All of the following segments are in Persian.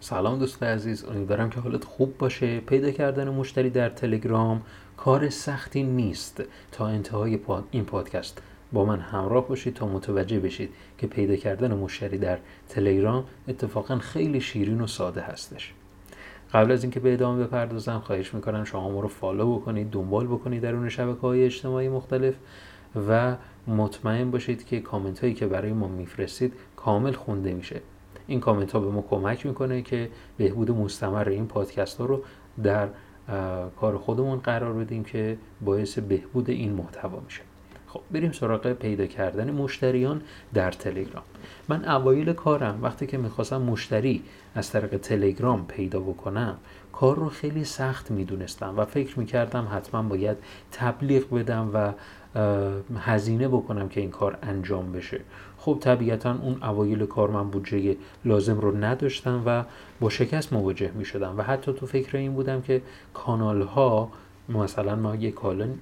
سلام دوست عزیز امیدوارم که حالت خوب باشه. پیدا کردن مشتری در تلگرام کار سختی نیست. تا انتهای این پادکست با من همراه باشید تا متوجه بشید که پیدا کردن مشتری در تلگرام اتفاقا خیلی شیرین و ساده هستش. قبل از اینکه به ادامه بپردازم خواهش می‌کنم شما ما رو فالو بکنید دنبال بکنید در اون شبکه های اجتماعی مختلف و مطمئن باشید که کامنت هایی که برای ما میفرستید کامل خونده میشه. این کامنت ها به ما کمک می‌کنه که بهبود مستمر این پادکست ها رو در کار خودمون قرار بدیم که باعث بهبود این محتوا میشه. خب بریم سراغ پیدا کردن مشتریان در تلگرام. من اوایل کارم وقتی که می‌خواستم مشتری از طریق تلگرام پیدا بکنم کار رو خیلی سخت می‌دونستم و فکر می‌کردم حتما باید تبلیغ بدم و هزینه بکنم که این کار انجام بشه. خب طبیعتا اون اوایل کار من بودجه لازم رو نداشتم و با شکست مواجه می شدم و حتی تو فکر این بودم که کانال ها مثلا ما یه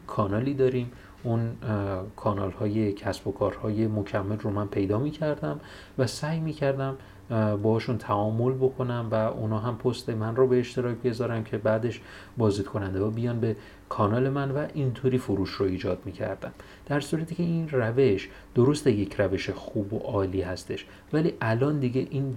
کانالی داریم اون کانال های کسب و کارهای مکمل رو من پیدا می کردم و سعی می کردم باشون تعامل بکنم و اونا هم پست من رو به اشتراک بذارم که بعدش بازدید کننده و بیان به کانال من و اینطوری فروش رو ایجاد می‌کردم در صورتی که این روش درست یک روش خوب و عالی هستش ولی الان دیگه این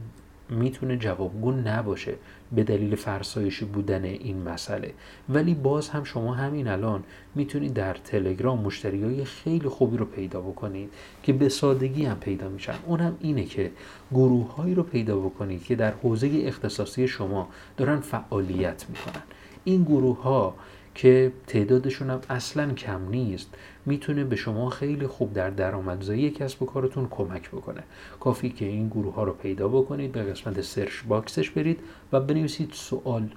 می‌تونه جوابگو نباشه به دلیل فرسایشی بودن این مسئله. ولی باز هم شما همین الان می‌تونید در تلگرام مشتری های خیلی خوبی رو پیدا بکنید که به سادگی هم پیدا میشن. اونم اینه که گروه هایی رو پیدا بکنید که در حوزه اختصاصی شما دارن فعالیت می‌کنن. این گروه ها که تعدادشون هم اصلا کم نیست. می‌تونه به شما خیلی خوب در درآمدزایی کسب و کارتون کمک بکنه. کافی که این گروه ها رو پیدا بکنید به قسمت search box ش برید و بنویسید سوال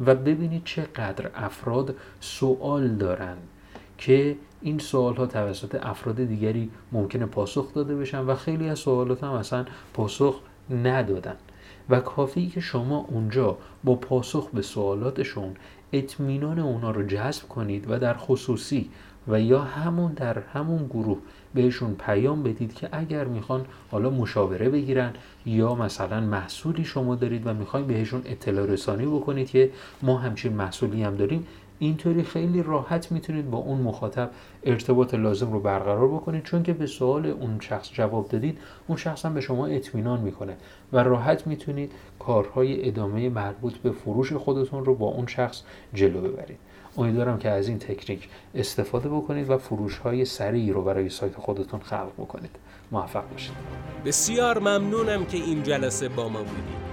و ببینید چقدر افراد سوال دارن که این سوال ها توسط افراد دیگری ممکنه پاسخ داده بشن و خیلی از سوالات هم اصلا پاسخ ندادن. و کافی که شما اونجا با پاسخ به سوالاتشون اطمینان اونا رو جذب کنید و در خصوصی و یا همون در همون گروه بهشون پیام بدید که اگر می‌خوان حالا مشاوره بگیرن یا مثلا محصولی شما دارید و می‌خواین بهشون اطلاع رسانی بکنید که ما همچین محصولی هم داریم اینطوری خیلی راحت می‌تونید با اون مخاطب ارتباط لازم رو برقرار بکنید چون که به سوال اون شخص جواب دادید اون شخص هم به شما اطمینان می‌کنه و راحت می‌تونید کارهای ادامه مربوط به فروش خودتون رو با اون شخص جلو ببرید. امیدوارم که از این تکنیک استفاده بکنید و فروش های سریعی رو برای سایت خودتون خلق بکنید. موفق باشید. بسیار ممنونم که این جلسه با ما بودید.